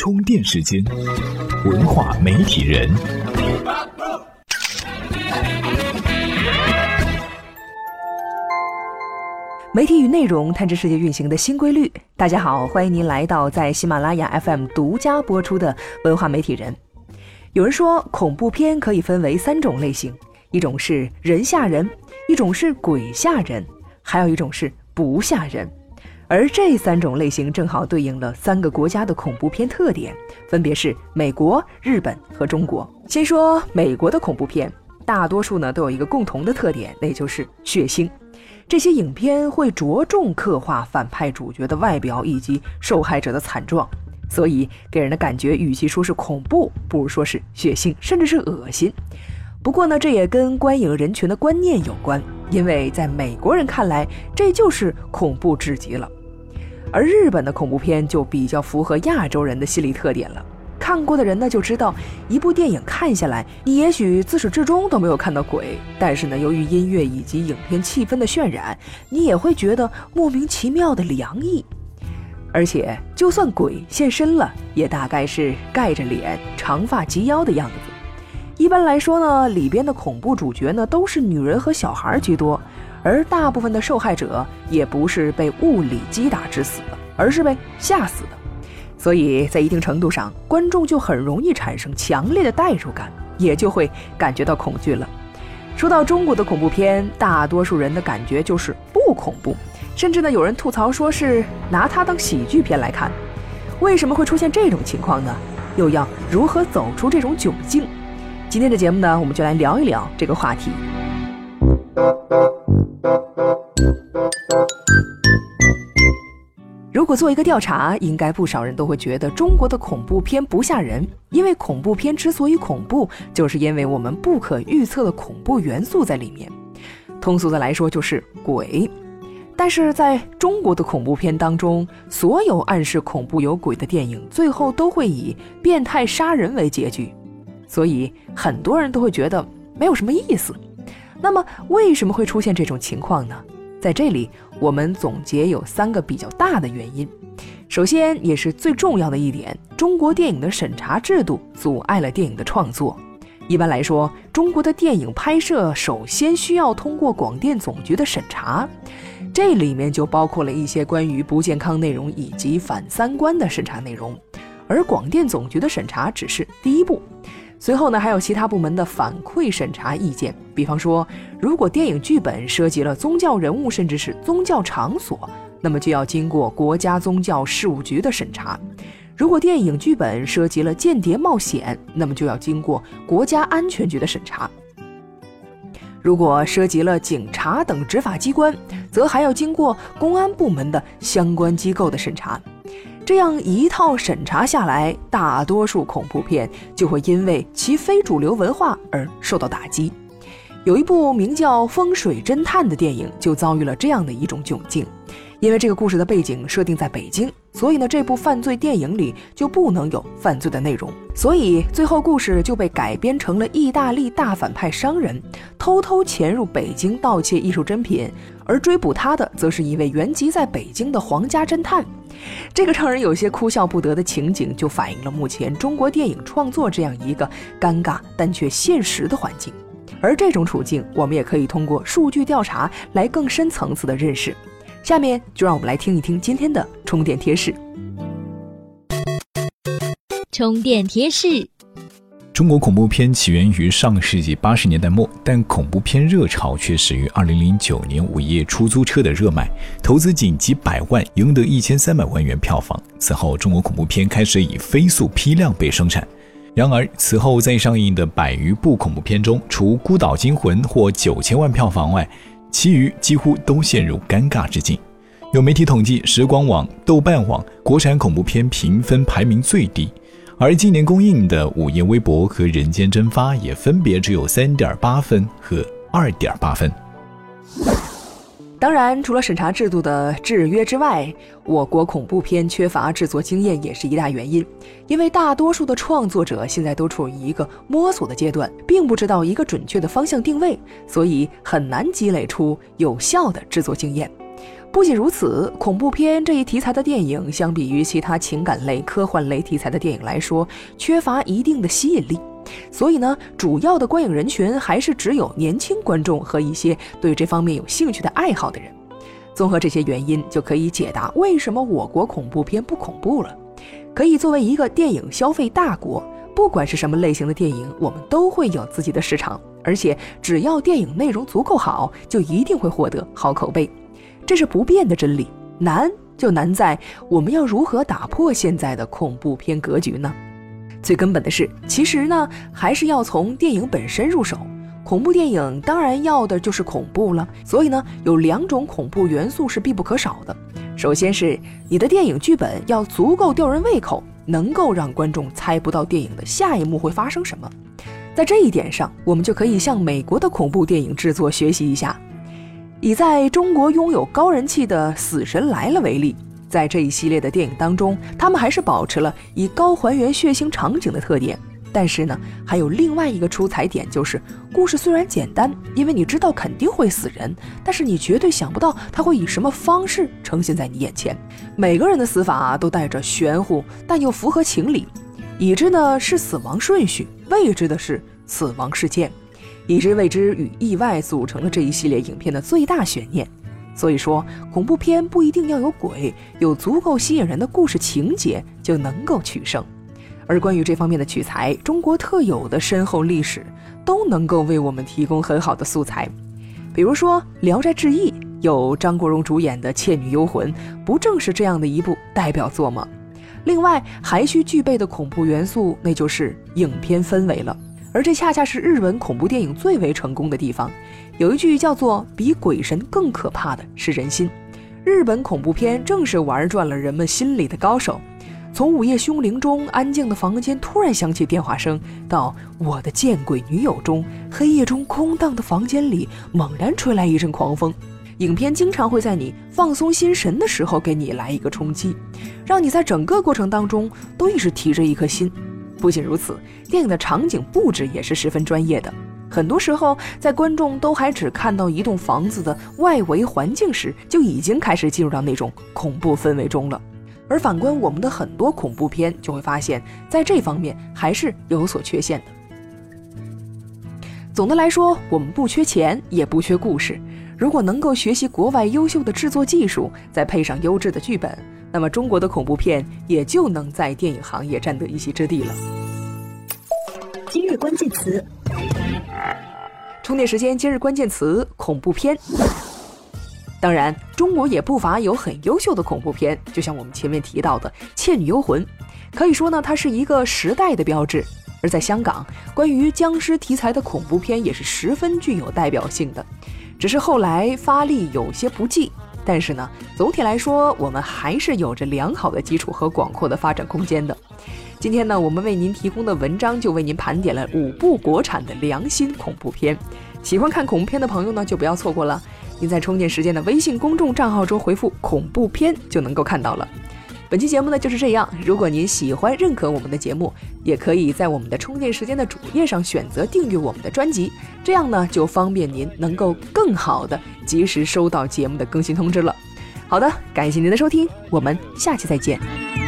充电时间，文化媒体人。媒体与内容探知世界运行的新规律。大家好，欢迎您来到在喜马拉雅 FM 独家播出的文化媒体人。有人说，恐怖片可以分为三种类型：一种是人吓人，一种是鬼吓人，还有一种是不吓人。而这三种类型正好对应了三个国家的恐怖片特点，分别是美国、日本和中国。先说美国的恐怖片，大多数呢都有一个共同的特点，那就是血腥。这些影片会着重刻画反派主角的外表以及受害者的惨状。所以给人的感觉，与其说是恐怖，不如说是血腥，甚至是恶心。不过呢，这也跟观影人群的观念有关，因为在美国人看来，这就是恐怖至极了。而日本的恐怖片就比较符合亚洲人的心理特点了。看过的人呢就知道，一部电影看下来，你也许自始至终都没有看到鬼，但是呢，由于音乐以及影片气氛的渲染，你也会觉得莫名其妙的凉意。而且，就算鬼现身了，也大概是盖着脸、长发及腰的样子。一般来说呢，里边的恐怖主角呢都是女人和小孩居多，而大部分的受害者也不是被物理击打致死的，而是被吓死的。所以在一定程度上，观众就很容易产生强烈的代入感，也就会感觉到恐惧了。说到中国的恐怖片，大多数人的感觉就是不恐怖。甚至呢，有人吐槽说是拿它当喜剧片来看，为什么会出现这种情况呢？又要如何走出这种窘境？今天的节目呢，我们就来聊一聊这个话题。如果做一个调查，应该不少人都会觉得中国的恐怖片不吓人，因为恐怖片之所以恐怖，就是因为我们不可预测的恐怖元素在里面。通俗的来说，就是鬼。但是在中国的恐怖片当中，所有暗示恐怖有鬼的电影，最后都会以变态杀人为结局，所以很多人都会觉得没有什么意思。那么为什么会出现这种情况呢？在这里，我们总结有三个比较大的原因。首先，也是最重要的一点，中国电影的审查制度阻碍了电影的创作。一般来说，中国的电影拍摄首先需要通过广电总局的审查。这里面就包括了一些关于不健康内容以及反三观的审查内容，而广电总局的审查只是第一步，随后呢还有其他部门的反馈审查意见。比方说，如果电影剧本涉及了宗教人物甚至是宗教场所，那么就要经过国家宗教事务局的审查；如果电影剧本涉及了间谍冒险，那么就要经过国家安全局的审查。如果涉及了警察等执法机关，则还要经过公安部门的相关机构的审查。这样一套审查下来，大多数恐怖片就会因为其非主流文化而受到打击。有一部名叫《风水侦探》的电影就遭遇了这样的一种窘境。因为这个故事的背景设定在北京，所以呢，这部犯罪电影里就不能有犯罪的内容。所以最后故事就被改编成了意大利大反派商人偷偷潜入北京盗窃艺术珍品，而追捕他的则是一位原籍在北京的皇家侦探。这个让人有些哭笑不得的情景，就反映了目前中国电影创作这样一个尴尬但却现实的环境。而这种处境，我们也可以通过数据调查来更深层次的认识。下面就让我们来听一听今天的充电贴士。充电贴士：中国恐怖片起源于上世纪八十年代末，但恐怖片热潮却始于二零零九年午夜出租车的热卖，投资仅几百万，赢得一千三百万元票房。此后，中国恐怖片开始以飞速批量被生产。然而，此后在上映的百余部恐怖片中，除《孤岛惊魂》获九千万票房外，其余几乎都陷入尴尬之境。有媒体统计，时光网、豆瓣网国产恐怖片评分排名最低，而今年公映的《午夜微博》和《人间蒸发》也分别只有三点八分和二点八分。当然，除了审查制度的制约之外，我国恐怖片缺乏制作经验也是一大原因。因为大多数的创作者现在都处于一个摸索的阶段，并不知道一个准确的方向定位，所以很难积累出有效的制作经验。不仅如此，恐怖片这一题材的电影，相比于其他情感类、科幻类题材的电影来说，缺乏一定的吸引力。所以呢，主要的观影人群还是只有年轻观众和一些对这方面有兴趣的爱好的人。综合这些原因，就可以解答为什么我国恐怖片不恐怖了。可以作为一个电影消费大国，不管是什么类型的电影，我们都会有自己的市场，而且只要电影内容足够好，就一定会获得好口碑，这是不变的真理。难就难在我们要如何打破现在的恐怖片格局呢？最根本的是，其实呢，还是要从电影本身入手。恐怖电影当然要的就是恐怖了，所以呢，有两种恐怖元素是必不可少的。首先是你的电影剧本要足够吊人胃口，能够让观众猜不到电影的下一幕会发生什么。在这一点上，我们就可以向美国的恐怖电影制作学习一下。以在中国拥有高人气的《死神来了》为例。在这一系列的电影当中，他们还是保持了以高还原血腥场景的特点。但是呢，还有另外一个出彩点，就是故事虽然简单，因为你知道肯定会死人，但是你绝对想不到他会以什么方式呈现在你眼前。每个人的死法都带着玄乎，但又符合情理。已知呢是死亡顺序，未知的是死亡事件。已知未知与意外组成了这一系列影片的最大悬念。所以说，恐怖片不一定要有鬼，有足够吸引人的故事情节就能够取胜。而关于这方面的取材，中国特有的深厚历史都能够为我们提供很好的素材。比如说《聊斋志异》，有张国荣主演的《倩女幽魂》，不正是这样的一部代表作吗？另外，还需具备的恐怖元素，那就是影片氛围了。而这恰恰是日本恐怖电影最为成功的地方。有一句叫做“比鬼神更可怕的是人心”，日本恐怖片正是玩转了人们心里的高手。从午夜凶铃中安静的房间突然响起电话声，到我的见鬼女友中黑夜中空荡的房间里猛然吹来一阵狂风，影片经常会在你放松心神的时候给你来一个冲击，让你在整个过程当中都一直提着一颗心。不仅如此，电影的场景布置也是十分专业的。很多时候，在观众都还只看到一栋房子的外围环境时，就已经开始进入到那种恐怖氛围中了。而反观我们的很多恐怖片，就会发现，在这方面还是有所缺陷的。总的来说，我们不缺钱，也不缺故事。如果能够学习国外优秀的制作技术，再配上优质的剧本，那么中国的恐怖片也就能在电影行业占得一席之地了。今日关键词。充电时间，今日关键词：恐怖片。当然，中国也不乏有很优秀的恐怖片，就像我们前面提到的《倩女幽魂》，可以说呢，它是一个时代的标志。而在香港，关于僵尸题材的恐怖片也是十分具有代表性的，只是后来发力有些不济。但是呢，总体来说，我们还是有着良好的基础和广阔的发展空间的。今天呢，我们为您提供的文章就为您盘点了五部国产的良心恐怖片。喜欢看恐怖片的朋友呢，就不要错过了。您在充电时间的微信公众账号中回复“恐怖片”就能够看到了。本期节目呢就是这样。如果您喜欢、认可我们的节目，也可以在我们的充电时间的主页上选择订阅我们的专辑，这样呢就方便您能够更好的及时收到节目的更新通知了。好的，感谢您的收听，我们下期再见。